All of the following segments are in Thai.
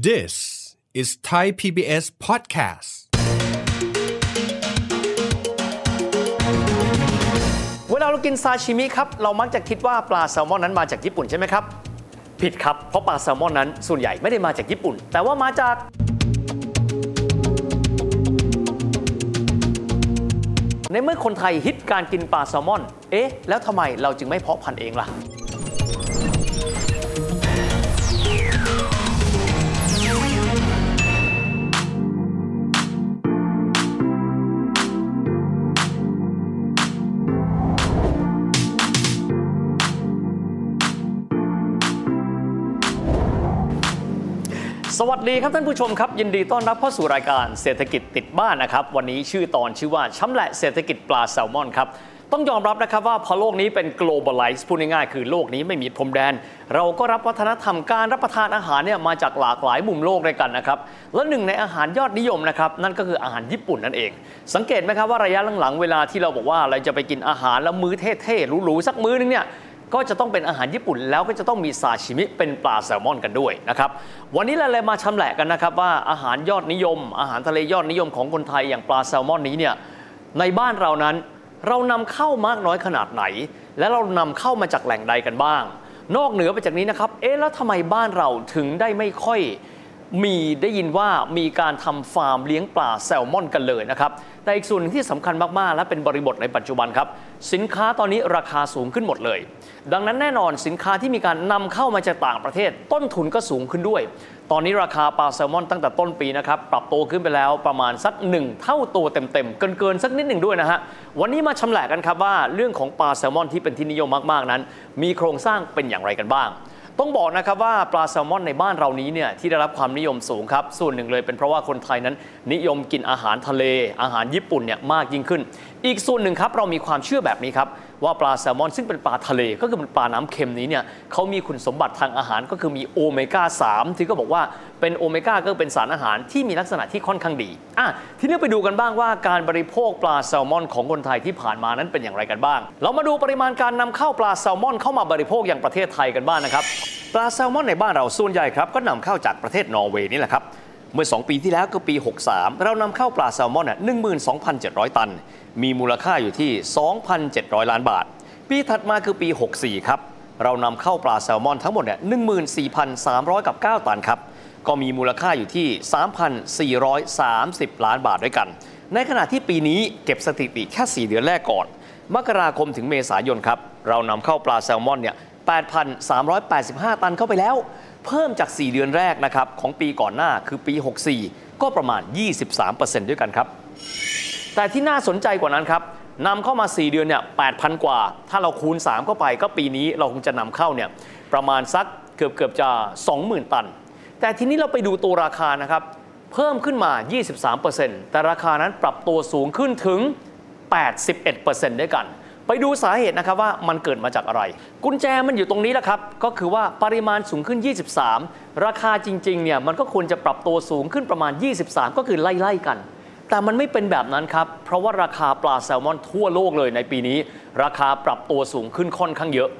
This is Thai PBS podcast เวลาเรากินซาชิมิครับ เรามักจะคิดว่าปลาแซลมอนนั้นมาจากญี่ปุ่นใช่ไหมครับ ผิดครับ เพราะปลาแซลมอนนั้นส่วนใหญ่ไม่ได้มาจากญี่ปุ่น แต่ว่ามาจากในเมื่อคนไทยฮิตการกินปลาแซลมอน เอ๊ะ แล้วทำไมเราจึงไม่เพาะพันธุ์เองล่ะ สวัสดีครับท่านผู้ชมครับ ยินดีต้อนรับเข้าสู่รายการเศรษฐกิจติดบ้านนะครับ วันนี้ชื่อตอนชื่อว่าช้ำแหละเศรษฐกิจปลาแซลมอนครับ ต้องยอมรับนะครับว่าพอโลกนี้เป็น globalize พูดง่ายๆคือโลกนี้ไม่มีพรมแดน เราก็รับวัฒนธรรมการรับประทานอาหารเนี่ยมาจากหลากหลายมุมโลกด้วยกันนะครับ และหนึ่งในอาหารยอดนิยมนะครับนั่นก็คืออาหารญี่ปุ่นนั่นเอง สังเกตไหมครับว่าระยะหลังๆเวลาที่เราบอกว่าเราจะไปกินอาหารแล้วมื้อเท่ๆหรูๆสักมื้อนึงเนี่ย ก็จะต้องเป็นอาหารญี่ปุ่นแล้วก็จะต้องมีซาชิมิเป็นปลาแซลมอนกันด้วยนะครับวันนี้เราเลยมาชำแหละกันนะครับว่าอาหารยอดนิยม อาหารทะเลยอดนิยมของคนไทยอย่างปลาแซลมอนนี้เนี่ยในบ้านเรานั้นเรานำเข้ามากน้อยขนาดไหน และเรานำเข้ามาจากแหล่งใดกันบ้าง นอกเหนือไปจากนี้นะครับ เอ๊ะแล้วทำไมบ้านเราถึงได้ไม่ค่อย มีได้ยินว่ามีการทำฟาร์มเลี้ยงปลาแซลมอนกันเลยนะครับ แต่อีกส่วนหนึ่งที่สำคัญมาก ๆ และเป็นบริบทในปัจจุบันครับ สินค้าตอนนี้ราคาสูงขึ้นหมดเลย ดังนั้นแน่นอนสินค้าที่มีการนำเข้ามาจากต่างประเทศ ต้นทุนก็สูงขึ้นด้วย ตอนนี้ราคาปลาแซลมอนตั้งแต่ต้นปีนะครับปรับตัวขึ้นไปแล้วประมาณสักหนึ่งเท่าตัวเต็มๆเกินๆสักนิดหนึ่งด้วยนะฮะวันนี้มาชำแหละกันครับว่าเรื่องของปลาแซลมอนที่เป็นที่นิยมมากๆนั้น มีโครงสร้างเป็นอย่างไรกันบ้าง ต้องบอกนะครับว่าปลาแซลมอนในบ้านเรานี้เนี่ยที่ได้รับความนิยมสูงครับส่วนหนึ่งเลยเป็นเพราะว่าคนไทยนั้น นิยมกินอาหารทะเล อาหารญี่ปุ่นเนี่ยมากยิ่งขึ้น อีกส่วนหนึ่งครับเรามีความเชื่อแบบนี้ครับ ว่าปลาแซลมอน ซึ่งเป็นปลาทะเลก็คือเป็นปลาน้ำเค็มนี้เนี่ยเขามีคุณสมบัติทางอาหารก็คือมีโอเมก้า3ที่ก็บอกว่าเป็นโอเมก้าก็เป็นสารอาหารที่มีลักษณะที่ค่อนข้างดีอะทีนี้ไปดูกันบ้างว่าการบริโภคปลาแซลมอนของคนไทยที่ผ่านมานั้นเป็นอย่างไรกันบ้าง เรามาดูปริมาณการนำเข้าปลาแซลมอนเข้ามาบริโภคอย่างประเทศไทยกันบ้างนะครับปลาแซลมอนในบ้านเราส่วนใหญ่ครับก็นำเข้าจากประเทศนอร์เวย์นี่แหละครับ เมื่อ 2 ปีที่แล้วคือปี 63 เรานำเข้าปลาแซลมอนอะ12,700 ตัน มีมูลค่าอยู่ที่ 2,700 ล้านบาท ปีถัดมาคือปี 64 ครับ เรานำเข้าปลาแซลมอนทั้งหมดเนี่ย14,300 กับ 9 ตันครับ ก็มีมูลค่าอยู่ที่ 3,430 ล้านบาทด้วยกัน ในขณะที่ปีนี้เก็บสถิติแค่ 4 เดือนแรกก่อน มกราคมถึงเมษายนครับ เรานำเข้าปลาแซลมอนเนี่ย8,385 ตันเข้าไปแล้ว เพิ่มจาก 4 เดือนแรกนะครับของปีก่อนหน้าคือปี 64 ก็ประมาณ 23%ด้วยกันครับ แต่ที่น่าสนใจกว่านั้นครับนำเข้ามา 4 เดือนเนี่ย8,000 กว่า ถ้าเราคูณ 3 เข้าไปก็ปีนี้เราคงจะนำเข้าเนี่ยประมาณสักเกือบเกือบจะ 20,000 ตัน แต่ทีนี้เราไปดูตัวราคานะครับเพิ่มขึ้นมา 23%แต่ราคานั้นปรับตัวสูงขึ้นถึง 81%ด้วยกัน ไปดูสาเหตุนะครับว่ามันเกิดมาจากอะไร กุญแจมันอยู่ตรงนี้แหละครับ ก็คือว่าปริมาณสูงขึ้น 23 ราคาจริงๆเนี่ยมันก็ควรจะปรับตัวสูงขึ้นประมาณ 23 ก็คือไล่ๆกัน แต่มันไม่เป็นแบบนั้นครับ เพราะว่าราคาปลาแซลมอนทั่วโลกเลยในปีนี้ ราคาปรับตัวสูงขึ้นค่อนข้างเยอะ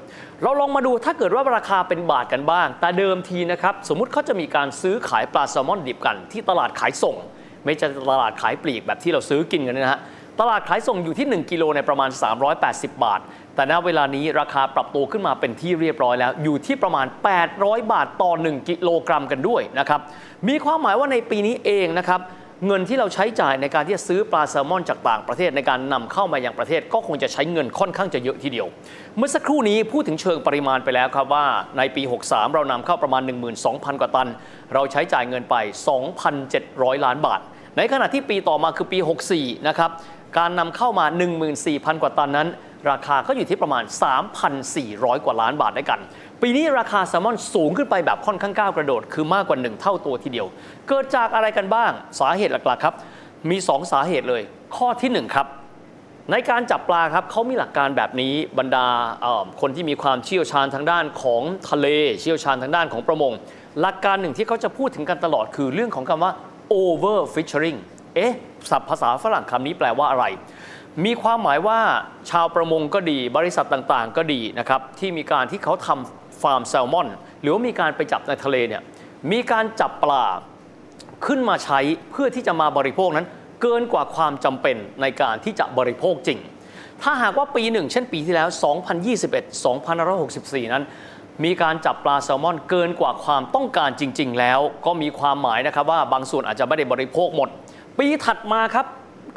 เราลองมาดูถ้าเกิดว่าราคาเป็นบาทกันบ้าง แต่เดิมทีนะครับสมมุติเขาจะมีการซื้อขายปลาแซลมอนดิบกัน ที่ตลาดขายส่ง ไม่ใช่ตลาดขายปลีกแบบที่เราซื้อกินกันนะฮะ ตลาดขายส่งอยู่ที่ 1 กิโลในประมาณ 380 บาท แต่ณเวลานี้ราคาปรับตัวขึ้นมาเป็นที่เรียบร้อยแล้ว อยู่ที่ประมาณ 800 บาทต่อ 1 กิโลกรัมกันด้วยนะครับ มีความหมายว่าในปีนี้เองนะครับเงินที่เราใช้จ่ายในการที่จะซื้อปลาแซลมอนจากต่างประเทศในการนำเข้ามาอยังประเทศ ก็คงจะใช้เงินค่อนข้างจะเยอะทีเดียว เมื่อสักครู่นี้พูดถึงเชิงปริมาณไปแล้วครับว่าในปี 63 เรานำเข้าประมาณ 12,000 กว่าตัน เราใช้จ่ายเงินไป 2,700 ล้านบาท ในขณะที่ปีต่อมาคือปี 64 นะครับ การนำเข้ามา 14,000 กว่าตันนั้น ราคาก็อยู่ที่ประมาณ 3,400 กว่าล้านบาทด้วยกัน ปีนี้ราคาแซลมอนสูงขึ้นไปแบบค่อนข้างก้าวกระโดด คือมากกว่า 1 เท่าตัวทีเดียว เกิดจากอะไรกันบ้าง สาเหตุหลักๆครับ มี 2 สาเหตุเลย ข้อทีหนึ่1 ครับในการจับปลาครับเขามีหลักการแบบนี้บรรดาคนที่มีความเชี่ยวชาญทางด้านของทะเล เชี่ยวชาญทางด้านของประมง หลักการหนึ่งที่เขาจะพูดถึงกันตลอดคือเรื่องของคำว่า over fishing เอ๊ะศัพท์ภาษาฝรั่งคำนี้แปลว่าอะไร มีความหมายว่าชาวประมงก็ดี บริษัทต่างๆ ก็ดีนะครับที่มีการที่เขาทำฟาร์มแซลมอน หรือว่ามีการไปจับในทะเลเนี่ยมีการจับปลาขึ้นมาใช้เพื่อที่จะมาบริโภคนั้น เกินกว่าความจำเป็นในการที่จะบริโภคจริง ถ้าหากว่าปีหนึ่งเช่นปีที่แล้ว 2021 2564 นั้นมีการจับปลาแซลมอนเกินกว่าความต้องการจริง ๆ แล้ว ก็มีความหมายนะครับว่าบางส่วนอาจจะไม่ได้บริโภคหมด ปีถัดมาครับ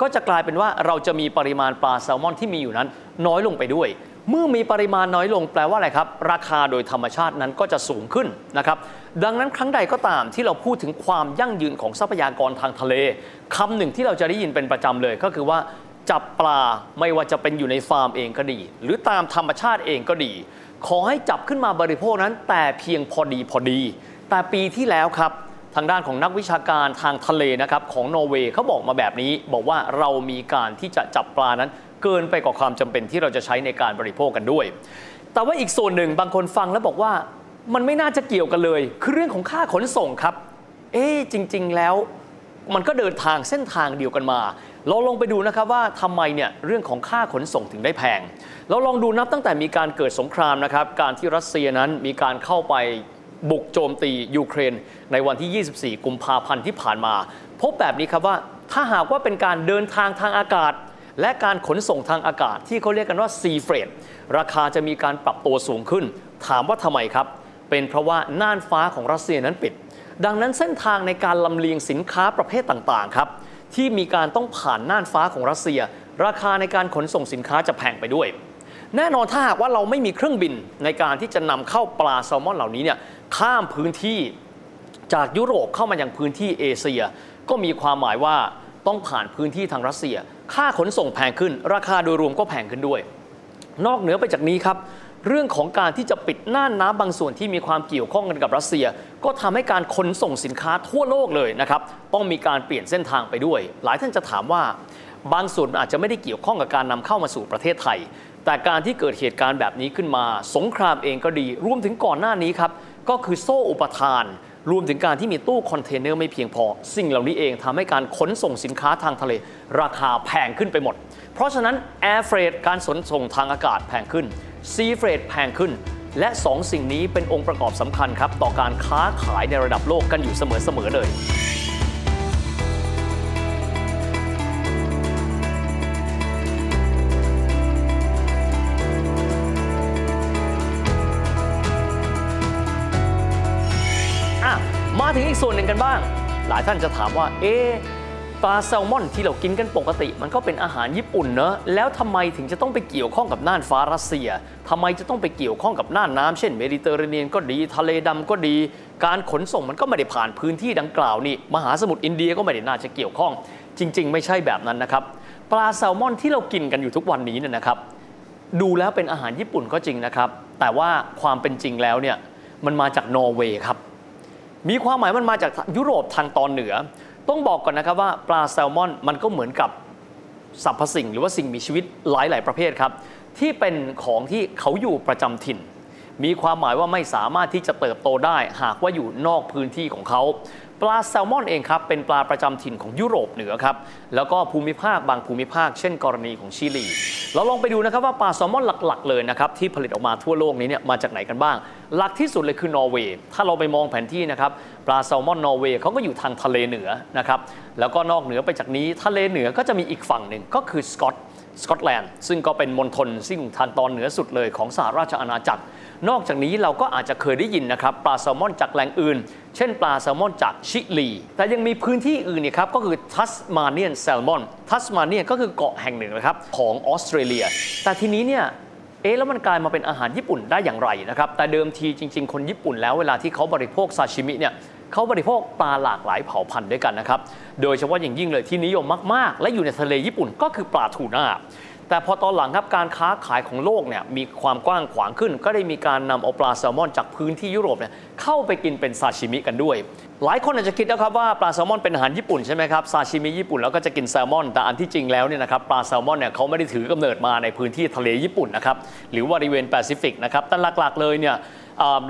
ก็จะกลายเป็นว่าเราจะมีปริมาณปลาแซลมอนที่มีอยู่นั้น น้อยลงไปด้วย เมื่อมีปริมาณน้อยลงแปลว่าอะไรครับ ราคาโดยธรรมชาตินั้นก็จะสูงขึ้นนะครับดังนั้นครั้งใดก็ตามที่เราพูดถึงความยั่งยืนของทรัพยากรทางทะเลคำหนึ่งที่เราจะได้ยินเป็นประจำเลยก็คือว่าจับปลาไม่ว่าจะเป็นอยู่ในฟาร์มเองก็ดี หรือตามธรรมชาติเองก็ดี ขอให้จับขึ้นมาบริโภคนั้น แต่เพียงพอดีพอดี แต่ปีที่แล้วครับ ทางด้านของนักวิชาการทางทะเลนะครับของนอร์เวย์เขาบอกมาแบบนี้ บอกว่าเรามีการที่จะจับปลานั้น เกินไปกว่าความจำเป็นที่เราจะใช้ในการบริโภคกันด้วย แต่ว่าอีกส่วนหนึ่งบางคนฟังแล้วบอกว่ามันไม่น่าจะเกี่ยวกันเลย คือเรื่องของค่าขนส่งครับ เอ๊จริง ๆ แล้ว มันก็เดินทางเส้นทางเดียวกันมา เราลองไปดูนะครับว่าทำไมเนี่ยเรื่องของค่าขนส่งถึงได้แพง เราลองดูนับตั้งแต่มีการเกิดสงครามนะครับ การที่รัสเซียนั้นมีการเข้าไป บุกโจมตียูเครน ในวันที่ 24 กุมภาพันธ์ที่ผ่านมา พบแบบนี้ครับว่าถ้าหากว่าเป็นการเดินทางทางอากาศ และการขนส่งทางอากาศที่เขาเรียกกันว่าซีเฟรดราคาจะมีการปรับตัวสูงขึ้น ถามว่าทำไมครับ เป็นเพราะว่าน่านฟ้าของรัสเซียนั้นปิด ดังนั้นเส้นทางในการลำเลียงสินค้าประเภทต่างๆครับที่มีการต้องผ่านน่านฟ้าของรัสเซีย ราคาในการขนส่งสินค้าจะแพงไปด้วย แน่นอนถ้าหากว่าเราไม่มีเครื่องบินในการที่จะนำเข้าปลาแซลมอนเหล่านี้เนี่ย ข้ามพื้นที่จากยุโรปเข้ามายังพื้นที่เอเชีย ก็มีความหมายว่าต้องผ่านพื้นที่ทางรัสเซีย ค่าขนส่งแพงขึ้น ราคาโดยรวมก็แพงขึ้นด้วย นอกเหนือไปจากนี้ครับเรื่องของการที่จะปิดน่านน้ำบางส่วนที่มีความเกี่ยวข้องกันกับรัสเซีย ก็ทำให้การขนส่งสินค้าทั่วโลกเลยนะครับต้องมีการเปลี่ยนเส้นทางไปด้วย หลายท่านจะถามว่า บางส่วนอาจจะไม่ได้เกี่ยวข้องกับการนำเข้ามาสู่ประเทศไทย แต่การที่เกิดเหตุการณ์แบบนี้ขึ้นมา สงครามเองก็ดีรวมถึงก่อนหน้านี้ครับ ก็คือโซ่อุปทาน รวมถึงการที่มีตู้คอนเทนเนอร์ไม่เพียงพอ สิ่งเหล่านี้เองทำให้การขนส่งสินค้าทางทะเล ราคาแพงขึ้นไปหมด เพราะฉะนั้น air freight การขนส่งทางอากาศแพงขึ้น sea freight แพงขึ้น และ 2 สิ่งนี้เป็นองค์ประกอบสำคัญครับ ต่อการค้าขายในระดับโลกกันอยู่เสมอๆเลย กันบ้าง หลายท่านจะถามว่า เอ๊ปลาแซลมอนที่เรากินกันปกติ มันก็เป็นอาหารญี่ปุ่นเนอะแล้วทำไมถึงจะต้องไปเกี่ยวข้องกับน่านฟ้ารัสเซียทำไมจะต้องไปเกี่ยวข้องกับน่านน้ำเช่นเมดิเตอร์เรเนียนก็ดีทะเลดำก็ดี การขนส่งมันก็ไม่ได้ผ่านพื้นที่ดังกล่าวนี่มหาสมุทรอินเดียก็ไม่ได้น่าจะเกี่ยวข้อง จริง ๆ ไม่ใช่แบบนั้นนะครับปลาแซลมอนที่เรากินกันอยู่ทุกวันนี้เนี่ยนะครับดูแล้วเป็นอาหารญี่ปุ่นก็จริงนะครับแต่ว่าความเป็นจริงแล้วเนี่ยมันมาจากนอร์เวย์ครับ มีความหมายมันมาจากยุโรปทางตอนเหนือ ต้องบอกก่อนนะครับว่าปลาแซลมอนมันก็เหมือนกับสรรพสิ่ง หรือว่าสิ่งมีชีวิตหลาย ๆ ประเภทครับ ที่เป็นของที่เขาอยู่ประจำถิ่น มีความหมายว่าไม่สามารถที่จะเติบโตได้ หากว่าอยู่นอกพื้นที่ของเขา ปลาแซลมอนเองครับ เป็นปลาประจำถิ่นของยุโรปเหนือครับ แล้วก็ภูมิภาคบางภูมิภาค เช่นกรณีของชิลี เราลองไปดูนะครับว่าปลาแซลมอนหลัก ๆ เลยนะครับ ที่ผลิตออกมาทั่วโลกนี้เนี่ยมาจากไหนกันบ้าง หลักที่สุดเลยคือนอร์เวย์ถ้าเราไปมองแผนที่นะครับปลาแซลมอนนอร์เวย์เขาก็อยู่ทางทะเลเหนือนะครับแล้วก็นอกเหนือไปจากนี้ทะเลเหนือก็จะมีอีกฝั่งหนึ่งก็คือสกอตสกอตแลนด์ซึ่งก็เป็นมณฑลซึ่งทางตอนเหนือสุดเลยของสหราชอาณาจักร นอกจากนี้เราก็อาจจะเคยได้ยินนะครับปลาแซลมอนจากแหล่งอื่น เช่นปลาแซลมอนจากชิลี แต่ยังมีพื้นที่อื่นเนี่ยครับก็คือ Tasmanian salmonทัสมาเนียนก็คือเกาะแห่งหนึ่งนะครับของออสเตรเลีย แต่ทีนี้เนี่ยเอ๊ะแล้วมันกลายมาเป็นอาหารญี่ปุ่นได้อย่างไรนะครับแต่เดิมทีจริง ๆ คนญี่ปุ่นแล้วเวลาที่เขาบริโภคซาชิมิเนี่ยเขาบริโภคปลาหลากหลายเผ่าพันธุ์ด้วยกันนะครับ โดยเฉพาะอย่างยิ่งเลยที่นิยมมาก ๆ และอยู่ในทะเลญี่ปุ่นก็คือปลาทูน่า แต่พอตอนหลังครับการค้าขายของโลกเนี่ยมีความกว้างขวางขึ้น ก็ได้มีการนำเอาปลาแซลมอนจากพื้นที่ยุโรปเนี่ยเข้าไปกินเป็นซาชิมิกันด้วย หลายคนอาจจะคิดนะครับว่าปลาแซลมอนเป็นอาหารญี่ปุ่นใช่ไหมครับซาชิมิญี่ปุ่นแล้วก็จะกินแซลมอน แต่อันที่จริงแล้วเนี่ยนะครับปลาแซลมอนเนี่ยเขาไม่ได้ถือกำเนิดมาในพื้นที่ทะเลญี่ปุ่นนะครับหรือว่าบริเวณแปซิฟิกนะครับแต่หลักๆเลยเนี่ย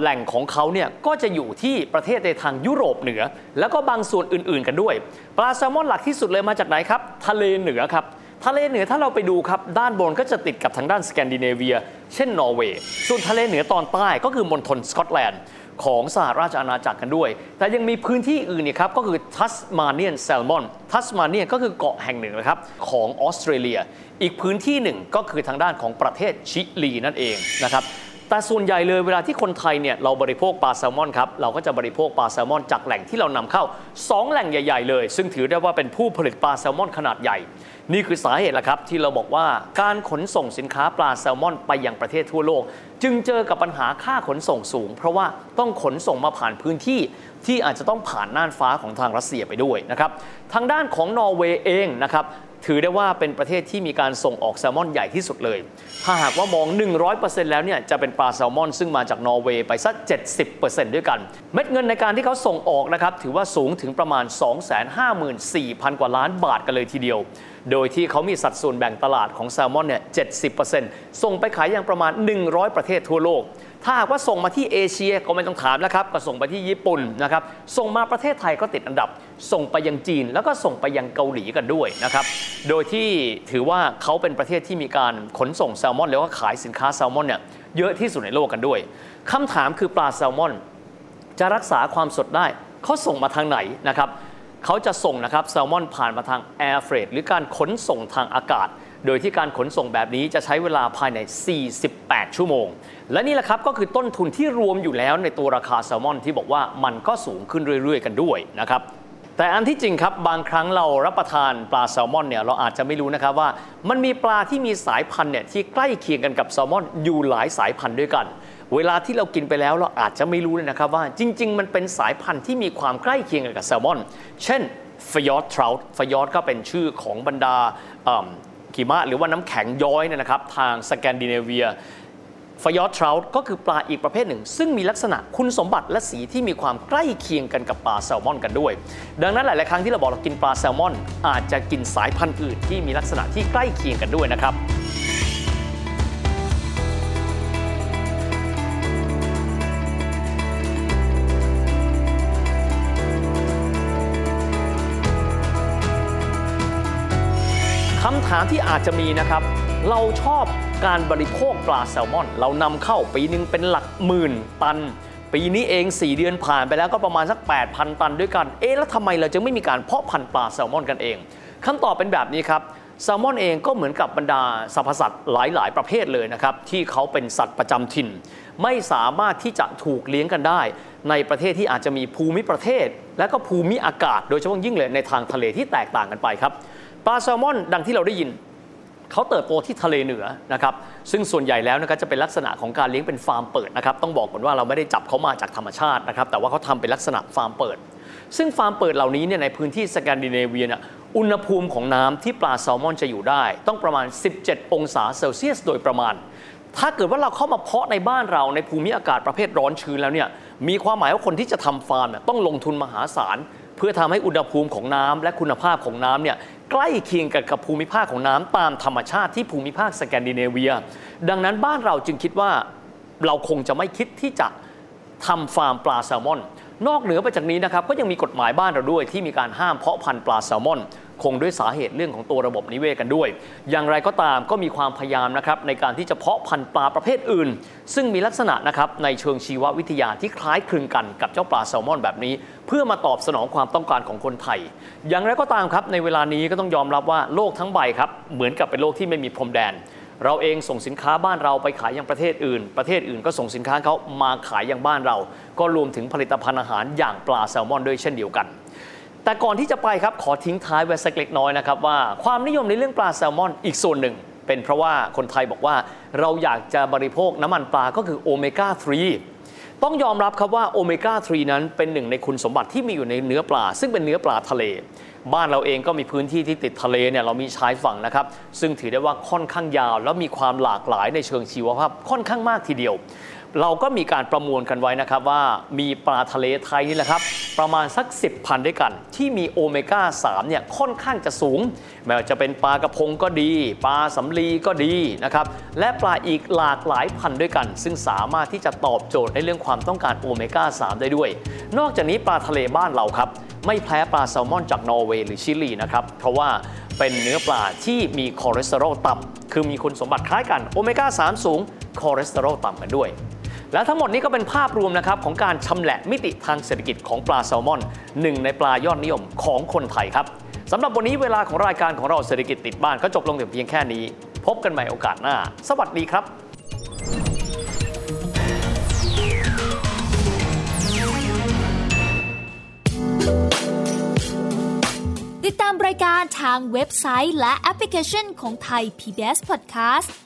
แหล่งของเขาเนี่ยก็จะอยู่ที่ประเทศในทางยุโรปเหนือ แล้วก็บางส่วนอื่น ๆ กันด้วย ปลาแซลมอนหลักที่สุดเลยมาจากไหนครับ ทะเลเหนือครับ ทะเลเหนือถ้าเราไปดูครับ ด้านบนก็จะติดกับทางด้านสแกนดิเนเวีย เช่นนอร์เวย์ส่วนทะเลเหนือตอนใต้ก็คือมณฑลสกอตแลนด์ของสหราชอาณาจักรกันด้วย แต่ยังมีพื้นที่อื่นนี่ครับ ก็คือทัสมาเนียนแซลมอน ทัสมาเนียนก็คือเกาะแห่งหนึ่งนะครับ ของออสเตรเลีย อีกพื้นที่หนึ่งก็คือทางด้านของประเทศชิลีนั่นเองนะครับ แต่ส่วนใหญ่เลยเวลาที่คนไทยเนี่ยเราบริโภคปลาแซลมอนครับเราก็จะบริโภคปลาแซลมอนจากแหล่งที่เรานำเข้า 2 แหล่งใหญ่ ๆ เลย ซึ่งถือได้ว่าเป็นผู้ผลิตปลาแซลมอนขนาดใหญ่ นี่คือสาเหตุละครับที่เราบอกว่าการขนส่งสินค้าปลาแซลมอนไปยังประเทศทั่วโลก จึงเจอกับปัญหาค่าขนส่งสูง เพราะว่าต้องขนส่งมาผ่านพื้นที่ที่อาจจะต้องผ่านน่านฟ้าของทางรัสเซียไปด้วยนะครับทางด้านของนอร์เวย์เองนะครับ ถือได้ว่าเป็นประเทศที่มีการส่งออกแซลมอนใหญ่ที่สุดเลย ถ้าหากว่ามอง 100%แล้วเนี่ยจะเป็นปลาแซลมอน ซึ่งมาจากนอร์เวย์ไปสัก70%ด้วยกัน เม็ดเงินในการที่เขาส่งออกนะครับถือว่าสูงถึงประมาณ 254,000 กว่าล้านบาทกันเลยทีเดียว โดยที่เขามีสัดส่วนแบ่งตลาดของแซลมอนเนี่ย 70%ส่งไปขายอย่างประมาณ 100 ประเทศทั่วโลก ถ้าหากว่าส่งมาที่เอเชียก็ไม่ต้องถามแล้วครับ ก็ส่งไปที่ญี่ปุ่นนะครับ ส่งมาประเทศไทยก็ติดอันดับ ส่งไปยังจีน แล้วก็ส่งไปยังเกาหลีกันด้วยนะครับ โดยที่ถือว่าเขาเป็นประเทศที่มีการขนส่งแซลมอนหรือว่าขายสินค้าแซลมอนเนี่ยเยอะที่สุดในโลกกันด้วยคำถามคือปลาแซลมอน จะรักษาความสดได้เขาส่งมาทางไหนนะครับเขาจะส่งนะครับแซลมอนผ่านมาทางแอร์เฟรดหรือการขนส่งทางอากาศ โดยที่การขนส่งแบบนี้จะใช้เวลาภายใน 48 ชั่วโมง และนี่แหละครับก็คือต้นทุนที่รวมอยู่แล้วในตัวราคาแซลมอนที่บอกว่ามันก็สูงขึ้นเรื่อย ๆ กันด้วยนะครับแต่อันที่จริงครับบางครั้งเรารับประทานปลาแซลมอนเนี่ยเราอาจจะไม่รู้นะครับว่า มันมีปลาที่มีสายพันธุ์เนี่ยที่ใกล้เคียงกันกับแซลมอนอยู่หลายสายพันธุ์ด้วยกัน เวลาที่เรากินไปแล้วเราอาจจะไม่รู้เลยนะครับว่าจริง ๆ มันเป็นสายพันธุ์ที่มีความใกล้เคียงกันกับแซลมอน เช่น fjord trout ฟยอร์ดก็เป็นชื่อของบรรดา หิมะหรือว่าน้ำแข็งย้อยเนี่ยนะครับทางสแกนดิเนเวีย fjord trout ก็คือปลาอีกประเภทหนึ่ง ซึ่งมีลักษณะคุณสมบัติและสีที่มีความใกล้เคียงกันกับปลาแซลมอนกันด้วย ดังนั้นหลาย ๆ ครั้งที่เราบอกเรากินปลาแซลมอน อาจจะกินสายพันธุ์อื่นที่มีลักษณะที่ใกล้เคียงกันด้วยนะครับำถามที่อาจจะมีนะครับ เราชอบการบริโภคปลาแซลมอน เรานำเข้าปีหนึ่งเป็นหลักหมื่นตัน ปีนี้เอง 4 เดือนผ่านไปแล้วก็ประมาณสัก 8,000 ตันด้วยกัน เอ๊ะแล้วทำไมเราจึงไม่มีการเพาะพันธุ์ปลาแซลมอนกันเองคำตอบเป็นแบบนี้ครับแซลมอนเองก็เหมือนกับบรรดาสรรพสัตว์หลาย ๆ ประเภทเลยนะครับ ที่เขาเป็นสัตว์ประจำถิ่น ไม่สามารถที่จะถูกเลี้ยงกันได้ ในประเทศที่อาจจะมีภูมิประเทศ และก็ภูมิอากาศ โดยเฉพาะยิ่งเลยในทางทะเลที่แตกต่างกันไปครับ ปลาแซลมอนดังที่เราได้ยินเขาเติบโตที่ทะเลเหนือนะครับซึ่งส่วนใหญ่แล้วนะครับจะเป็นลักษณะของการเลี้ยงเป็นฟาร์มเปิดนะครับต้องบอกก่อนว่าเราไม่ได้จับเขามาจากธรรมชาตินะครับแต่ว่าเขาทำเป็นลักษณะฟาร์มเปิด ซึ่งฟาร์มเปิดเหล่านี้เนี่ยในพื้นที่สแกนดิเนเวียเนี่ยอุณหภูมิของน้ำที่ปลาแซลมอนจะอยู่ได้ ต้องประมาณ 17 องศาเซลเซียสโดยประมาณ ถ้าเกิดว่าเราเข้ามาเพาะในบ้านเราในภูมิอากาศประเภทร้อนชื้นแล้วเนี่ยมีความหมายว่าคนที่จะทำฟาร์มเนี่ยต้องลงทุนมหาศาลเพื่อทำให้อุณหภูมิของน้ำและคุณภาพของน้ำเนี่ย ใกล้เคียงกันกับภูมิภาคของน้ำตามธรรมชาติที่ภูมิภาคสแกนดิเนเวีย ดังนั้นบ้านเราจึงคิดว่าเราคงจะไม่คิดที่จะทำฟาร์มปลาแซลมอน นอกเหนือไปจากนี้นะครับก็ยังมีกฎหมายบ้านเราด้วยที่มีการห้ามเพาะพันธุ์ปลาแซลมอน คงด้วยสาเหตุเรื่องของตัวระบบนิเวศกันด้วย อย่างไรก็ตามก็มีความพยายามนะครับในการที่จะเพาะพันธุ์ปลาประเภทอื่น ซึ่งมีลักษณะนะครับในเชิงชีววิทยาที่คล้ายคลึงกันกับเจ้าปลาแซลมอนแบบนี้ เพื่อมาตอบสนองความต้องการของคนไทย อย่างไรก็ตามครับในเวลานี้ก็ต้องยอมรับว่าโลกทั้งใบครับเหมือนกับเป็นโลกที่ไม่มีพรมแดนเราเองส่งสินค้าบ้านเราไปขายยังประเทศอื่น ประเทศอื่นก็ส่งสินค้าเขามาขายยังบ้านเรา ก็รวมถึงผลิตภัณฑ์อาหารอย่างปลาแซลมอนด้วยเช่นเดียวกัน แต่ก่อนที่จะไปครับขอทิ้งท้ายไว้สักเล็กน้อยนะครับว่าความนิยมในเรื่องปลาแซลมอนอีกส่วนหนึ่ง เป็นเพราะว่าคนไทยบอกว่าเราอยากจะบริโภคน้ำมันปลาก็คือโอเมก้า 3 ต้องยอมรับครับว่าโอเมก้า 3 นั้นเป็นหนึ่งในคุณสมบัติที่มีอยู่ในเนื้อปลา ซึ่งเป็นเนื้อปลาทะเล บ้านเราเองก็มีพื้นที่ที่ติดทะเลเนี่ยเรามีชายฝั่งนะครับซึ่งถือได้ว่าค่อนข้างยาว แล้วมีความหลากหลายในเชิงชีวภาพค่อนข้างมากทีเดียว เราก็มีการประมวลกันไว้นะครับว่ามีปลาทะเลไทยนี่แหละครับ ประมาณสัก 10พันด้วยกัน ที่มีโอเมก้า3เนี่ยค่อนข้างจะสูงไม่ว่าจะเป็นปลากระพงก็ดี ปลาสำลีก็ดีนะครับและปลาอีกหลากหลายพันธุ์ด้วยกัน ซึ่งสามารถที่จะตอบโจทย์ในเรื่องความต้องการโอเมก้า3ได้ด้วย นอกจากนี้ปลาทะเลบ้านเราครับไม่แพ้ปลาแซลมอนจากนอร์เวย์หรือชิลีนะครับเพราะว่าเป็นเนื้อปลาที่มีคอเลสเตอรอลต่ำคือมีคุณสมบัติคล้ายกันโอเมก้า3สูงคอเลสเตอรอลต่ำกันด้วย และทั้งหมดนี้ก็เป็นภาพรวมนะครับของการชำแหละมิติทางเศรษฐกิจของปลาแซลมอนหนึ่งในปลายอดนิยมของคนไทยครับสำหรับวันนี้เวลาของรายการของเราเศรษฐกิจติดบ้านก็จบลงแต่เพียงแค่นี้ พบกันใหม่โอกาสหน้า สวัสดีครับติดตามรายการทางเว็บไซต์และแอปพลิเคชันของไทย PBS Podcast